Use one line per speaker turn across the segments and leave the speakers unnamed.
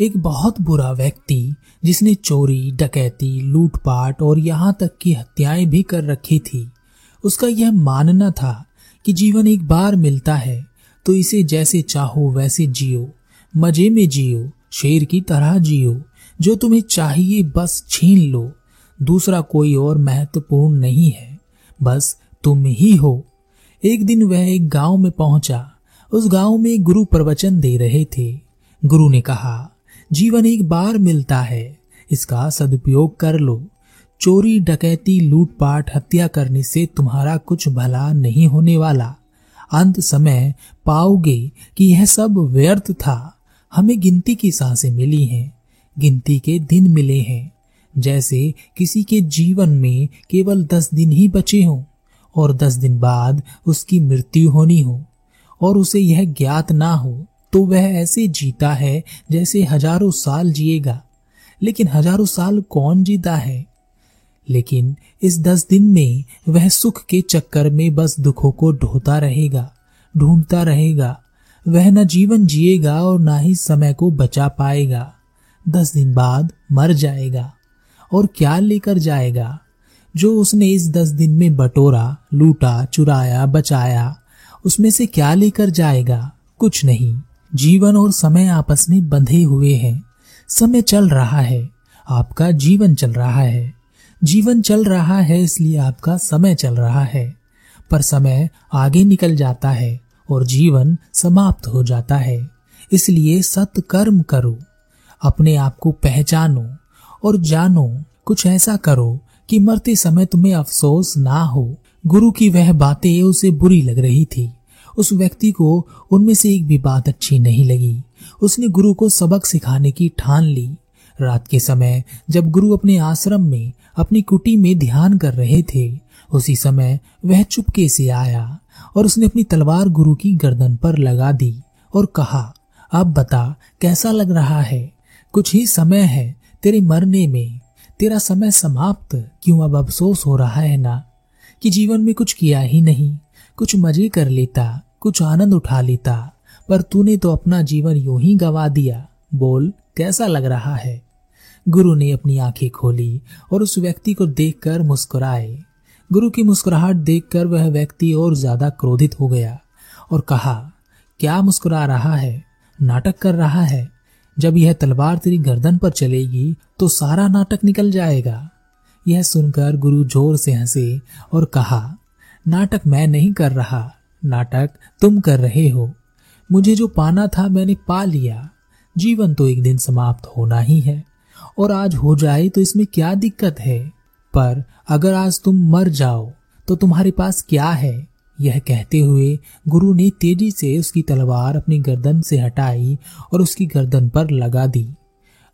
एक बहुत बुरा व्यक्ति जिसने चोरी, डकैती, लूटपाट और यहाँ तक की हत्याएँ भी कर रखी थी। उसका यह मानना था कि जीवन एक बार मिलता है तो इसे जैसे चाहो वैसे जियो। मज़े में जियो, शेर की तरह जियो। जो तुम्हें चाहिए बस छीन लो। दूसरा कोई और महत्वपूर्ण नहीं है। बस तुम ही हो। एक दिन वह एक गाँव में पहुँचा। उस गाँव में गुरु प्रवचन दे रहे थे। गुरु ने कहा जीवन एक बार मिलता है, इसका सदुपयोग कर लो। चोरी, डकैती, लूटपाट, हत्या करने से तुम्हारा कुछ भला नहीं होने वाला। अंत समय पाओगे कि यह सब व्यर्थ था। हमें गिनती की साँसें मिली हैं, गिनती के दिन मिले हैं। जैसे किसी के जीवन में केवल दस दिन ही बचे हों, और दस दिन बाद उसकी मृत्यु होनी हो, और उसे यह ज्ञात ना हो तो वह ऐसे जीता है जैसे हज़ारों साल जिएगा। लेकिन हज़ारों साल कौन जीता है? लेकिन इस दस दिन में वह सुख के चक्कर में बस दुखों को ढोता रहेगा, ढूंढता रहेगा। वह न जीवन जिएगा और ना ही समय को बचा पाएगा। दस दिन बाद मर जाएगा और क्या लेकर जाएगा? जो उसने इस दस दिन में बटोरा, लूटा, चुराया, बचाया, उसमें से क्या लेकर जाएगा? कुछ नहीं। जीवन और समय आपस में बंधे हुए हैं। समय चल रहा है। आपका जीवन चल रहा है। जीवन चल रहा है इसलिए आपका समय चल रहा है। पर समय आगे निकल जाता है और जीवन समाप्त हो जाता है। इसलिए सत्य कर्म करो। अपने आप को पहचानो और जानो, कुछ ऐसा करो कि मरते समय तुम्हें अफसोस ना हो। गुरु की वह बातें उसे बुरी लग रही थी। उस व्यक्ति को उनमें से एक भी बात अच्छी नहीं लगी। उसने गुरु को सबक सिखाने की ठान ली। रात के समय, जब गुरु अपने आश्रम में, अपनी कुटी में ध्यान कर रहे थे, उसी समय वह चुपके से आया और उसने अपनी तलवार गुरु की गर्दन पर लगा दी और कहा, अब बता, कैसा लग रहा है? कुछ ही समय है तेरे मरने में। तेरा समय समाप्त। क्यों अब अफसोस हो रहा है ना? कि जीवन में कुछ किया ही नहीं। कुछ मज़े कर लेता, कुछ आनंद उठा लेता, पर तूने तो अपना जीवन यूँ ही गवा दिया। बोल, कैसा लग रहा है? गुरु ने अपनी आँखें खोली और उस व्यक्ति को देखकर मुस्कुराए। गुरु की मुस्कुराहट देखकर वह व्यक्ति और ज़्यादा क्रोधित हो गया और कहा, क्या मुस्कुरा रहा है? नाटक कर रहा है? जब यह तलवार तेरी गर्दन पर चलेगी तो सारा नाटक निकल जाएगा। यह सुनकर गुरु ज़ोर से हंसे और कहा नाटक मैं नहीं कर रहा। नाटक तुम कर रहे हो। मुझे जो पाना था मैंने पा लिया। जीवन तो एक दिन समाप्त होना ही है। और आज हो जाए तो इसमें क्या दिक्कत है? पर अगर आज तुम मर जाओ तो तुम्हारे पास क्या है? यह कहते हुए गुरु ने तेज़ी से उसकी तलवार अपनी गर्दन से हटाई और उसकी गर्दन पर लगा दी।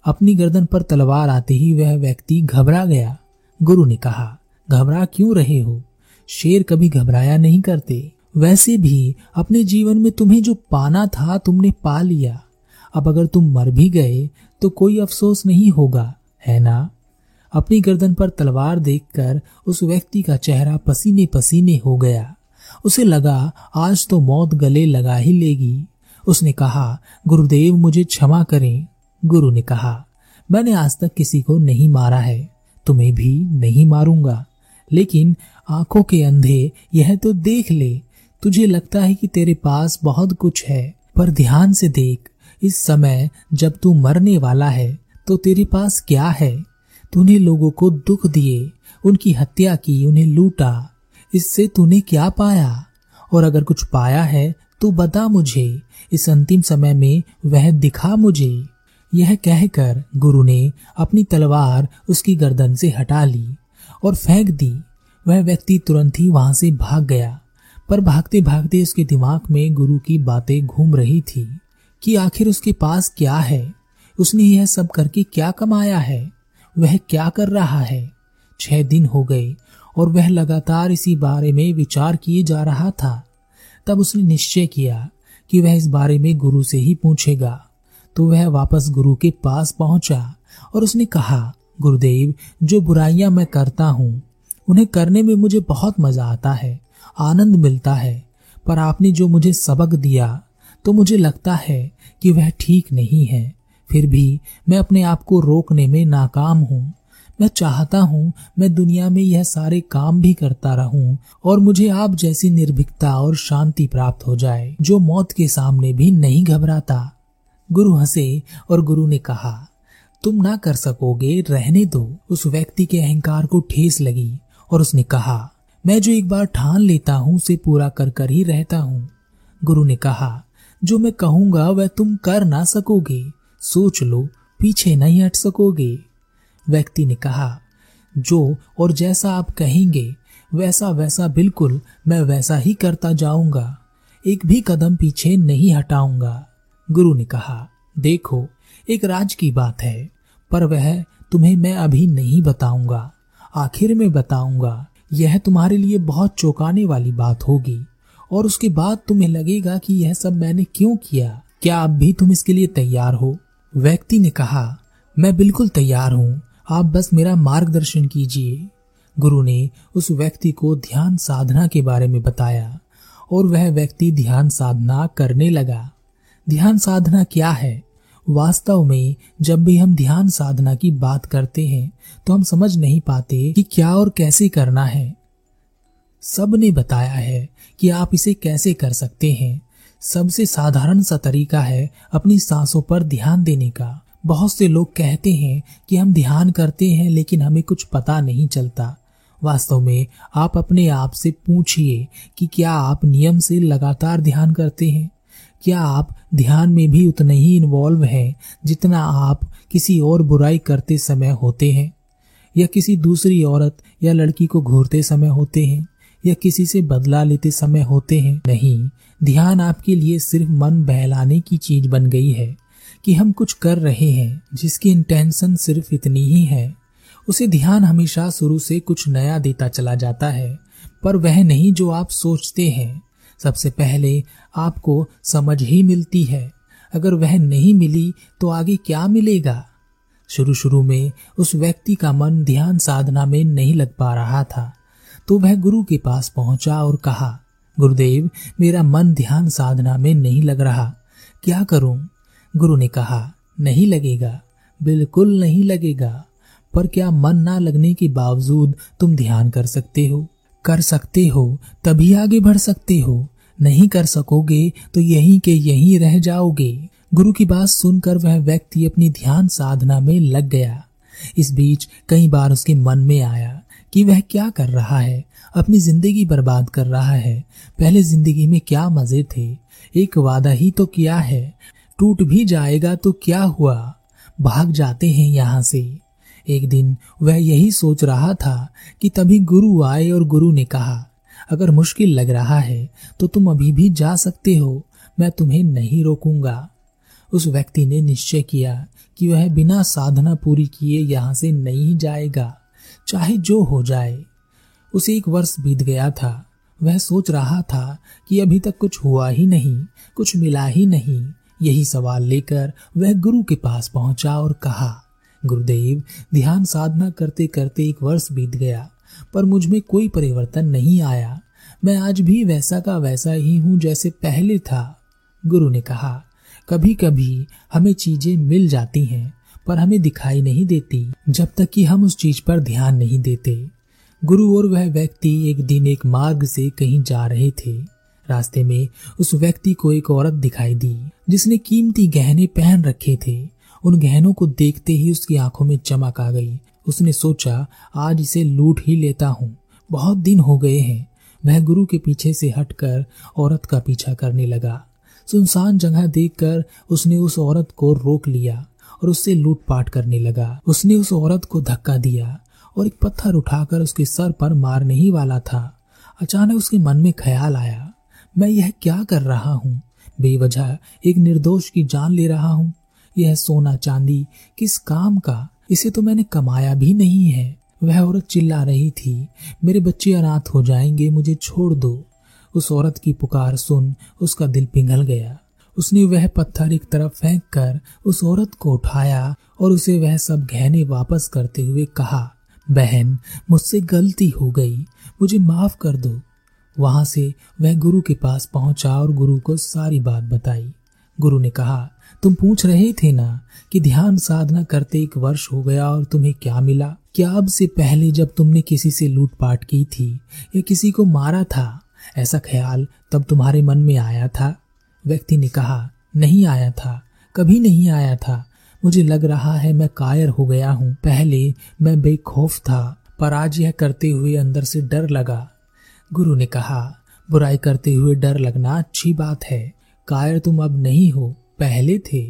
अपनी गर्दन पर तलवार आते ही वह व्यक्ति घबरा गया। गुरु ने कहा, घबरा क्यों रहे हो? शेर कभी घबराया नहीं करते। वैसे भी अपने जीवन में तुम्हें जो पाना था, तुमने पा लिया। अब अगर तुम मर भी गए तो कोई अफसोस नहीं होगा, है ना? अपनी गर्दन पर तलवार देखकर उस व्यक्ति का चेहरा पसीने पसीने हो गया। उसे लगा, आज तो मौत गले लगा ही लेगी। उसने कहा, गुरुदेव, मुझे क्षमा करें। गुरु ने कहा, मैंने आज तक किसी को नहीं मारा है। तुम्हें भी नहीं मारूँगा। लेकिन आँखों के अंधे, यह तो देख ले। तुझे लगता है कि तेरे पास बहुत कुछ है, पर ध्यान से देख, इस समय जब तू मरने वाला है तो तेरे पास क्या है? तूने लोगों को दुख दिए, उनकी हत्या की, उन्हें लूटा। इससे तूने क्या पाया? और अगर कुछ पाया है तो बता मुझे। इस अंतिम समय में वह दिखा मुझे। यह कहकर गुरु ने अपनी तलवार उसकी गर्दन से हटा ली और फेंक दी। वह व्यक्ति तुरंत ही वहाँ से भाग गया, पर भागते भागते उसके दिमाग में गुरु की बातें घूम रही थी कि आखिर उसके पास क्या है? उसने यह सब करके क्या कमाया है? वह क्या कर रहा है? छह दिन हो गए और वह लगातार इसी बारे में विचार किए जा रहा था। तब उसने निश्चय किया कि वह इस बारे में गुरु से ही पूछेगा। तो वह वापस गुरु के पास पहुँचा और उसने कहा, गुरुदेव, जो बुराइयाँ मैं करता हूँ उन्हें करने में मुझे बहुत मज़ा आता है, आनंद मिलता है, पर आपने जो मुझे सबक दिया तो मुझे लगता है कि वह ठीक नहीं है। फिर भी मैं अपने आप को रोकने में नाकाम हूँ। मैं चाहता हूँ मैं दुनिया में यह सारे काम भी करता रहूँ और मुझे आप जैसी निर्भीकता और शांति प्राप्त हो जाए, जो मौत के सामने भी नहीं घबराता। गुरु हंसे और गुरु ने कहा, तुम ना कर सकोगे, रहने दो। उस व्यक्ति के अहंकार को ठेस लगी। और उसने कहा, मैं जो एक बार ठान लेता हूँ, उसे पूरा कर कर ही रहता हूँ। गुरु ने कहा, जो मैं कहूँगा, वह तुम कर ना सकोगे। सोच लो, पीछे नहीं हट सकोगे। व्यक्ति ने कहा, जो और जैसा आप कहेंगे, वैसा वैसा बिल्कुल मैं वैसा ही करता जाऊँगा। एक भी कदम पीछे नहीं हटाऊँगा। गुरु ने कहा, देखो, एक राज की बात है, पर वह तुम्हें मैं अभी नहीं बताऊँगा। आखिर में बताऊँगा, यह तुम्हारे लिए बहुत चौंकाने वाली बात होगी, और उसके बाद तुम्हें लगेगा कि यह सब मैंने क्यों किया? क्या अब भी तुम इसके लिए तैयार हो? व्यक्ति ने कहा, मैं बिल्कुल तैयार हूँ, आप बस मेरा मार्गदर्शन कीजिए। गुरु ने उस व्यक्ति को ध्यान साधना के बारे में बताया, और वह व्यक्ति ध्यान साधना करने लगा। ध्यान साधना क्या है? वास्तव में जब भी हम ध्यान साधना की बात करते हैं तो हम समझ नहीं पाते कि क्या और कैसे करना है। सबने बताया है कि आप इसे कैसे कर सकते हैं। सबसे साधारण सा तरीका है अपनी सांसों पर ध्यान देने का। बहुत से लोग कहते हैं कि हम ध्यान करते हैं, लेकिन हमें कुछ पता नहीं चलता। वास्तव में आप अपने आप से पूछिए कि क्या आप नियम से लगातार ध्यान करते हैं? क्या आप ध्यान में भी उतने ही इन्वॉल्व हैं जितना आप किसी और बुराई करते समय होते हैं? या किसी दूसरी औरत या लड़की को घूरते समय होते हैं? या किसी से बदला लेते समय होते हैं? नहीं, ध्यान आपके लिए सिर्फ़ मन बहलाने की चीज़ बन गई है कि हम कुछ कर रहे हैं जिसकी इंटेंशन सिर्फ़ इतनी ही है। उसे ध्यान हमेशा शुरू से कुछ नया देता चला जाता है, पर वह नहीं जो आप सोचते हैं। सबसे पहले आपको समझ ही मिलती है। अगर वह नहीं मिली तो आगे क्या मिलेगा? शुरू शुरू में उस व्यक्ति का मन ध्यान साधना में नहीं लग पा रहा था। तो वह गुरु के पास पहुँचा और कहा, गुरुदेव, मेरा मन ध्यान साधना में नहीं लग रहा। क्या करूँ? गुरु ने कहा, नहीं लगेगा। बिल्कुल नहीं लगेगा। पर क्या मन ना लगने के बावजूद तुम ध्यान कर सकते हो? कर सकते हो, तभी आगे बढ़ सकते हो। नहीं कर सकोगे तो यहीं के यहीं रह जाओगे। गुरु की बात सुनकर वह व्यक्ति अपनी ध्यान साधना में लग गया। इस बीच कई बार उसके मन में आया कि वह क्या कर रहा है, अपनी ज़िंदगी बर्बाद कर रहा है। पहले ज़िंदगी में क्या मज़े थे? एक वादा ही तो किया है। टूट भी जाएगा तो क्या हुआ? भाग जाते हैं यहाँ से। एक दिन वह यही सोच रहा था कि तभी गुरु आए और गुरु ने कहा, अगर मुश्किल लग रहा है तो तुम अभी भी जा सकते हो, मैं तुम्हें नहीं रोकूँगा। उस व्यक्ति ने निश्चय किया कि वह बिना साधना पूरी किए यहाँ से नहीं जाएगा, चाहे जो हो जाए। उसे एक वर्ष बीत गया था। वह सोच रहा था कि अभी तक कुछ हुआ ही नहीं, कुछ मिला ही नहीं। यही सवाल लेकर वह गुरु के पास पहुँचा और कहा गुरुदेव, ध्यान साधना करते करते एक वर्ष बीत गया, पर मुझमें कोई परिवर्तन नहीं आया। मैं आज भी वैसा का वैसा ही हूँ जैसे पहले था। गुरु ने कहा कभी कभी हमें चीज़ें मिल जाती हैं, पर हमें दिखाई नहीं देती, जब तक कि हम उस चीज़ पर ध्यान नहीं देते। गुरु और वह व्यक्ति एक दिन एक मार्ग से कहीं जा रहे थे। रास्ते में उस व्यक्ति को एक औरत दिखाई दी, जिसने कीमती गहने पहन रखे थे। उन गहनों को देखते ही उसकी आँखों में चमक आ गई। उसने सोचा, आज इसे लूट ही लेता हूँ। बहुत दिन हो गए हैं। वह गुरु के पीछे से हटकर औरत का पीछा करने लगा। सुनसान जगह देखकर उसने उस औरत को रोक लिया और उससे लूटपाट करने लगा। उसने उस औरत को धक्का दिया और एक पत्थर उठाकर उसके सर पर मारने ही वाला था। अचानक उसके मन में ख्याल आया, मैं यह क्या कर रहा हूँ? बेवजह एक निर्दोष की जान ले रहा हूँ। यह सोना चांदी, किस काम का? इसे तो मैंने कमाया भी नहीं है। वह औरत चिल्ला रही थी, मेरे बच्चे अनाथ हो जाएँगे, मुझे छोड़ दो। उस औरत की पुकार सुन उसका दिल पिघल गया। उसने वह पत्थर एक तरफ़ फेंक कर उस औरत को उठाया और उसे वह सब गहने वापस करते हुए कहा, बहन, मुझसे गलती हो गई, मुझे माफ़ कर दो। वहाँ से वह गुरु के पास पहुँचा और गुरु को सारी बात बताई। गुरु ने कहा तुम पूछ रहे थे ना कि ध्यान साधना करते एक वर्ष हो गया और तुम्हें क्या मिला? क्या अब से पहले जब तुमने किसी से लूटपाट की थी या किसी को मारा था? ऐसा ख्याल तब तुम्हारे मन में आया था। व्यक्ति ने कहा, नहीं आया था। कभी नहीं आया था। मुझे लग रहा है मैं कायर हो गया हूँ। पहले मैं बेखौफ था, पर आज यह करते हुए अंदर से डर लगा। गुरु ने कहा, बुराई करते हुए डर लगना अच्छी बात है। कायर तुम अब नहीं हो। पहले थे।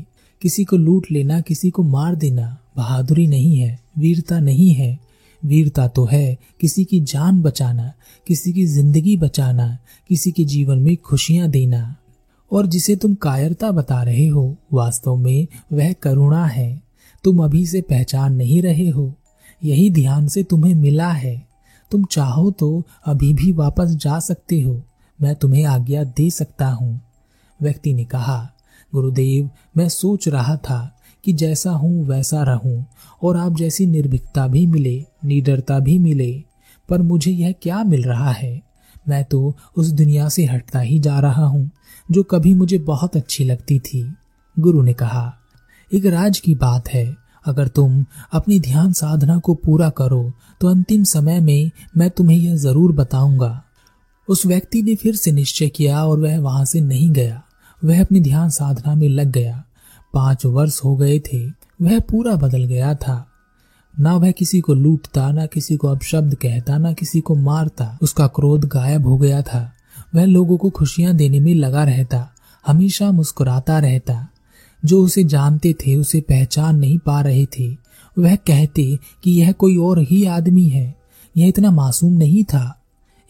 किसी को लूट लेना, किसी को मार देना बहादुरी नहीं है, वीरता नहीं है। वीरता तो है किसी की जान बचाना, किसी की ज़िंदगी बचाना, किसी के जीवन में खुशियाँ देना। और जिसे तुम कायरता बता रहे हो, वास्तव में वह करुणा है। तुम अभी से पहचान नहीं रहे हो, यही ध्यान से तुम्हें मिला है। तुम चाहो तो अभी भी वापस जा सकते हो, मैं तुम्हें आज्ञा दे सकता हूँ। व्यक्ति ने कहा गुरुदेव, मैं सोच रहा था कि जैसा हूँ वैसा रहूँ, और आप जैसी निर्भीकता भी मिले, निडरता भी मिले, पर मुझे यह क्या मिल रहा है? मैं तो उस दुनिया से हटता ही जा रहा हूँ, जो कभी मुझे बहुत अच्छी लगती थी। गुरु ने कहा, एक राज की बात है, अगर तुम अपनी ध्यान साधना को पूरा करो तो अंतिम समय में मैं तुम्हें यह ज़रूर बताऊँगा। उस व्यक्ति ने फिर से निश्चय किया और वह वहाँ से नहीं गया। वह अपनी ध्यान साधना में लग गया। पाँच वर्ष हो गए थे, वह पूरा बदल गया था। ना वह किसी को लूटता, ना किसी को अपशब्द कहता, ना किसी को मारता। उसका क्रोध गायब हो गया था। वह लोगों को खुशियाँ देने में लगा रहता, हमेशा मुस्कुराता रहता। जो उसे जानते थे, उसे पहचान नहीं पा रहे थे। वह कहते कि यह कोई और ही आदमी है। यह इतना मासूम नहीं था।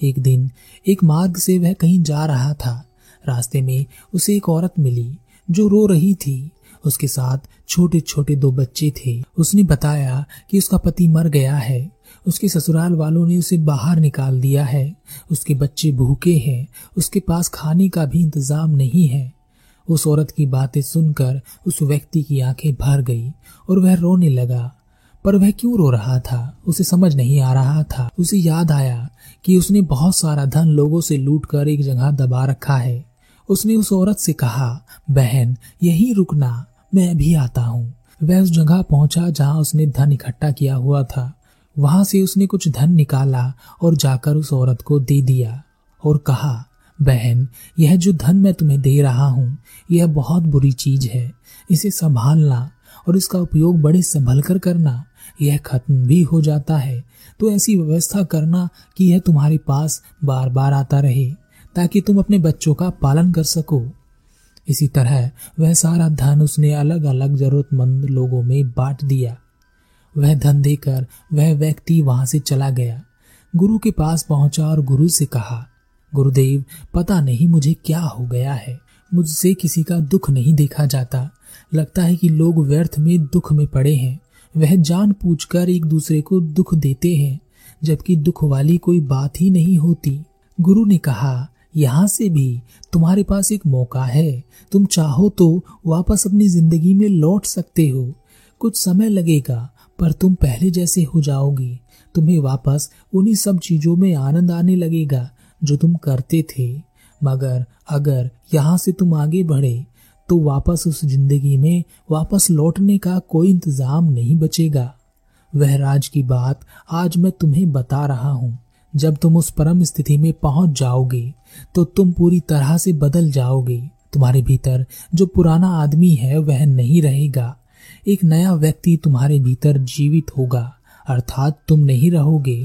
एक दिन, एक मार्ग से वह कहीं जा रहा था। रास्ते में उसे एक औरत मिली, जो रो रही थी। उसके साथ छोटे छोटे दो बच्चे थे। उसने बताया कि उसका पति मर गया है। उसके ससुराल वालों ने उसे बाहर निकाल दिया है। उसके बच्चे भूखे हैं। उसके पास खाने का भी इंतज़ाम नहीं है। उस औरत की बातें सुनकर उस व्यक्ति की आँखें भर गई और वह रोने लगा। पर वह क्यों रो रहा था? उसे समझ नहीं आ रहा था। उसे याद आया कि उसने बहुत सारा धन लोगों से लूट कर एक जगह दबा रखा है। उसने उस औरत से कहा, बहन, यही रुकना, मैं अभी आता हूँ। वह उस जगह पहुँचा जहाँ उसने धन इकट्ठा किया हुआ था। वहाँ से उसने कुछ धन निकाला और जाकर उस औरत को दे दिया और कहा, बहन, यह जो धन मैं तुम्हें दे रहा हूँ, यह बहुत बुरी चीज़ है। इसे संभालना और इसका उपयोग बड़े संभल कर करना, यह खत्म भी हो जाता है। तो ऐसी व्यवस्था करना कि यह तुम्हारे पास बार बार आता रहे। ताकि तुम अपने बच्चों का पालन कर सको। इसी तरह वह सारा धन उसने अलग अलग जरूरतमंद लोगों में बांट दिया। वह धन देकर वह व्यक्ति वहाँ से चला गया। गुरु के पास पहुँचा और गुरु से कहा, गुरुदेव, पता नहीं मुझे क्या हो गया है। मुझसे किसी का दुख नहीं देखा जाता। लगता है कि लोग व्यर्थ में दुख में पड़े हैं। वह जान पूछकर एक दूसरे को दुख देते हैं, जबकि दुख वाली कोई बात ही नहीं होती। गुरु ने कहा यहाँ से भी तुम्हारे पास एक मौका है। तुम चाहो तो वापस अपनी ज़िंदगी में लौट सकते हो। कुछ समय लगेगा, पर तुम पहले जैसे हो जाओगे। तुम्हें वापस उन्हीं सब चीज़ों में आनंद आने लगेगा जो तुम करते थे। मगर अगर यहाँ से तुम आगे बढ़े तो वापस उस ज़िंदगी में वापस लौटने का कोई इंतज़ाम नहीं बचेगा। वह राज की बात आज मैं तुम्हें बता रहा हूँ। जब तुम उस परम स्थिति में पहुँच जाओगे तो तुम पूरी तरह से बदल जाओगे। तुम्हारे भीतर जो पुराना आदमी है, वह नहीं रहेगा। एक नया व्यक्ति तुम्हारे भीतर जीवित होगा, अर्थात तुम नहीं रहोगे,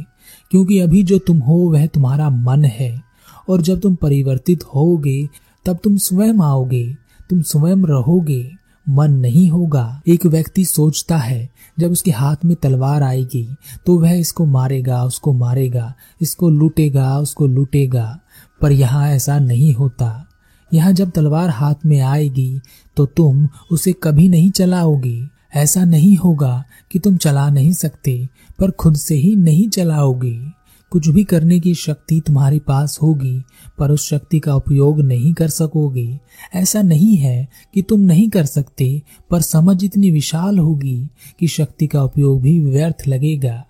क्योंकि अभी जो तुम हो, वह तुम्हारा मन है। और जब तुम परिवर्तित होगे, तब तुम स्वयं आओगे, तुम स्वयं रहोगे, मन नहीं होगा। एक व्यक्ति सोचता है, जब उसके हाथ में तलवार आएगी तो वह इसको मारेगा, उसको मारेगा, इसको लूटेगा, उसको लूटेगा। पर यहाँ ऐसा नहीं होता। यहाँ जब तलवार हाथ में आएगी तो तुम उसे कभी नहीं चलाओगी। ऐसा नहीं होगा कि तुम चला नहीं सकते, पर खुद से ही नहीं चलाओगी। कुछ भी करने की शक्ति तुम्हारे पास होगी, पर उस शक्ति का उपयोग नहीं कर सकोगे। ऐसा नहीं है कि तुम नहीं कर सकते, पर समझ इतनी विशाल होगी कि शक्ति का उपयोग भी व्यर्थ लगेगा।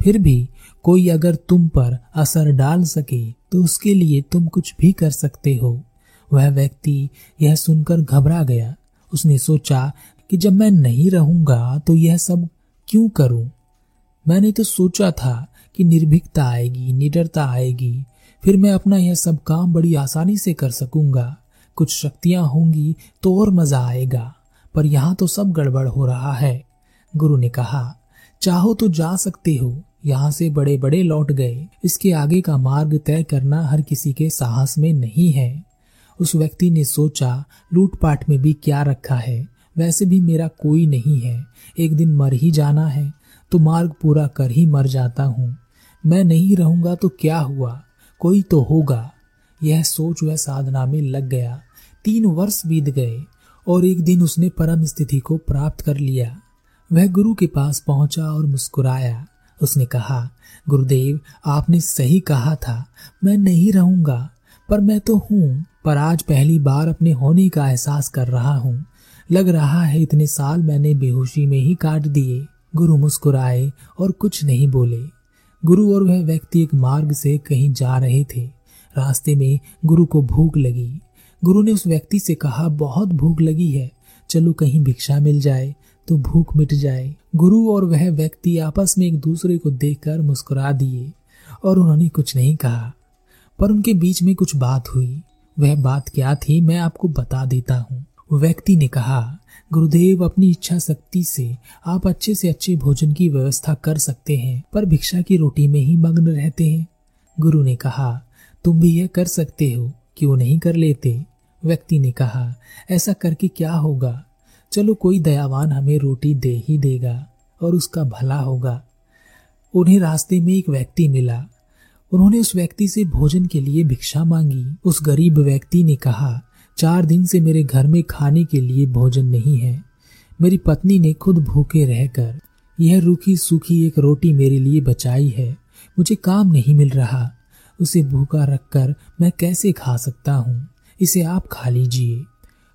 फिर भी कोई अगर तुम पर असर डाल सके तो उसके लिए तुम कुछ भी कर सकते हो। वह व्यक्ति यह सुनकर घबरा गया। उसने सोचा कि जब मैं नहीं रहूँगा तो यह सब क्यों करूँ? मैंने तो सोचा था कि निर्भीकता आएगी, निडरता आएगी। फिर मैं अपना यह सब काम बड़ी आसानी से कर सकूँगा। कुछ शक्तियाँ होंगी तो और मज़ा आएगा, पर यहाँ तो सब गड़बड़ हो रहा है। गुरु ने कहा, चाहो तो जा सकते हो यहाँ से बड़े बड़े लौट गए। इसके आगे का मार्ग तय करना हर किसी के साहस में नहीं है। उस व्यक्ति ने सोचा, लूटपाट में भी क्या रखा है? वैसे भी मेरा कोई नहीं है। एक दिन मर ही जाना है तो मार्ग पूरा कर ही मर जाता हूँ। मैं नहीं रहूँगा तो क्या हुआ? कोई तो होगा। यह सोच वह साधना में लग गया। तीन वर्ष बीत गए, और एक दिन उसने परम स्थिति को प्राप्त कर लिया। वह गुरु के पास पहुँचा और मुस्कुराया। उसने कहा, गुरुदेव, आपने सही कहा था। मैं नहीं रहूँगा, पर मैं तो हूँ, पर आज पहली बार अपने होने का एहसास कर रहा हूँ। लग रहा है इतने साल मैंने बेहोशी में ही काट दिए। गुरु मुस्कुराए और कुछ नहीं बोले। गुरु और वह व्यक्ति एक मार्ग से कहीं जा रहे थे। रास्ते में गुरु को भूख लगी। गुरु ने उस व्यक्ति से कहा, बहुत भूख लगी है। चलो कहीं भिक्षा मिल जाए। तो भूख मिट जाए। गुरु और वह व्यक्ति आपस में एक दूसरे को देखकर मुस्कुरा दिए और उन्होंने कुछ नहीं कहा। पर उनके बीच में कुछ बात हुई। वह बात क्या थी, मैं आपको बता देता हूँ। व्यक्ति ने कहा, गुरुदेव, अपनी इच्छा शक्ति से आप अच्छे से अच्छे भोजन की व्यवस्था कर सकते हैं, पर भिक्षा की रोटी में ही मग्न रहते हैं। गुरु ने कहा, तुम भी यह कर सकते हो, क्यों नहीं कर लेते? व्यक्ति ने कहा, ऐसा करके क्या होगा? चलो कोई दयावान हमें रोटी दे ही देगा और उसका भला होगा। उन्हें रास्ते में एक व्यक्ति मिला। उन्होंने उस व्यक्ति से भोजन के लिए भिक्षा मांगी। उस गरीब व्यक्ति ने कहा, चार दिन से मेरे घर में खाने के लिए भोजन नहीं है। मेरी पत्नी ने खुद भूखे रहकर यह रूखी सूखी एक रोटी मेरे लिए बचाई है। मुझे काम नहीं मिल रहा। उसे भूखा रखकर मैं कैसे खा सकता हूँ? इसे आप खा लीजिए।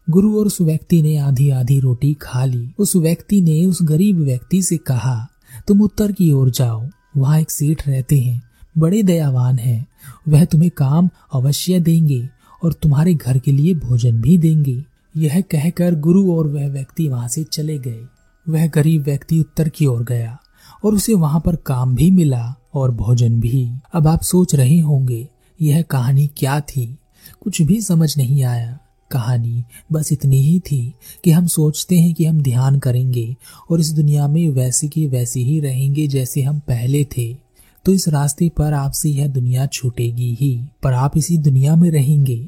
गुरु और उस व्यक्ति ने आधी आधी रोटी खा ली। उस व्यक्ति ने उस गरीब व्यक्ति से कहा, तुम उत्तर की ओर जाओ। वहाँ एक सेठ रहते हैं। बड़े दयावान हैं। वह तुम्हें काम अवश्य देंगे और तुम्हारे घर के लिए भोजन भी देंगे। यह कहकर गुरु और वह व्यक्ति वहाँ से चले गए। वह गरीब व्यक्ति उत्तर की ओर गया और उसे वहाँ पर काम भी मिला और भोजन भी। अब आप सोच रहे होंगे, यह कहानी क्या थी? कुछ भी समझ नहीं आया। कहानी बस इतनी ही थी कि हम सोचते हैं कि हम ध्यान करेंगे और इस दुनिया में वैसे की वैसे ही रहेंगे जैसे हम पहले थे। तो इस रास्ते पर आपसे यह दुनिया छूटेगी ही, पर आप इसी दुनिया में रहेंगे।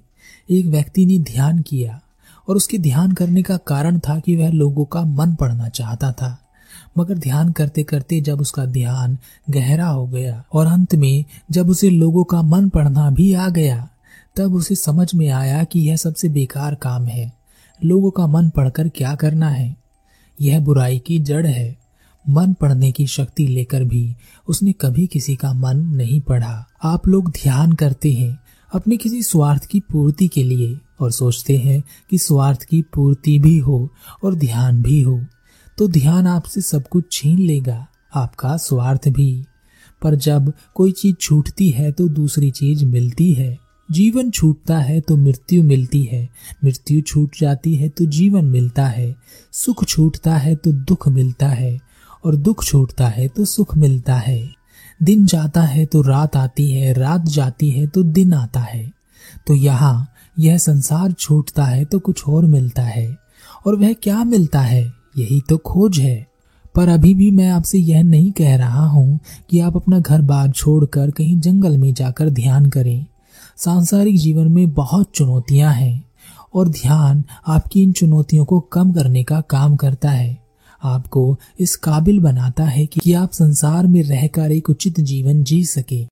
एक व्यक्ति ने ध्यान किया और उसके ध्यान करने का कारण था कि वह लोगों का मन पढ़ना चाहता था। मगर ध्यान करते करते जब उसका ध्यान गहरा हो गया और अंत में जब उसे लोगों का मन पढ़ना भी आ गया तब उसे समझ में आया कि यह सबसे बेकार काम है। लोगों का मन पढ़कर क्या करना है? यह बुराई की जड़ है। मन पढ़ने की शक्ति लेकर भी उसने कभी किसी का मन नहीं पढ़ा। आप लोग ध्यान करते हैं, अपने किसी स्वार्थ की पूर्ति के लिए, और सोचते हैं कि स्वार्थ की पूर्ति भी हो और ध्यान भी हो। तो ध्यान आपसे सब कुछ छीन लेगा, आपका स्वार्थ भी। पर जब कोई चीज़ छूटती है तो दूसरी चीज़ मिलती है। जीवन छूटता है तो मृत्यु मिलती है। मृत्यु छूट जाती है तो जीवन मिलता है। सुख छूटता है तो दुख मिलता है। और दुख छूटता है तो सुख मिलता है। दिन जाता है तो रात आती है, रात जाती है तो दिन आता है। तो यहाँ यह संसार छूटता है तो कुछ और मिलता है। और वह क्या मिलता है? यही तो खोज है। पर अभी भी मैं आपसे यह नहीं कह रहा हूँ कि आप अपना घर बार छोड़कर कहीं जंगल में जाकर ध्यान करें। सांसारिक जीवन में बहुत चुनौतियाँ हैं और ध्यान आपकी इन चुनौतियों को कम करने का काम करता है। आपको इस काबिल बनाता है कि आप संसार में रहकर एक उचित जीवन जी सके।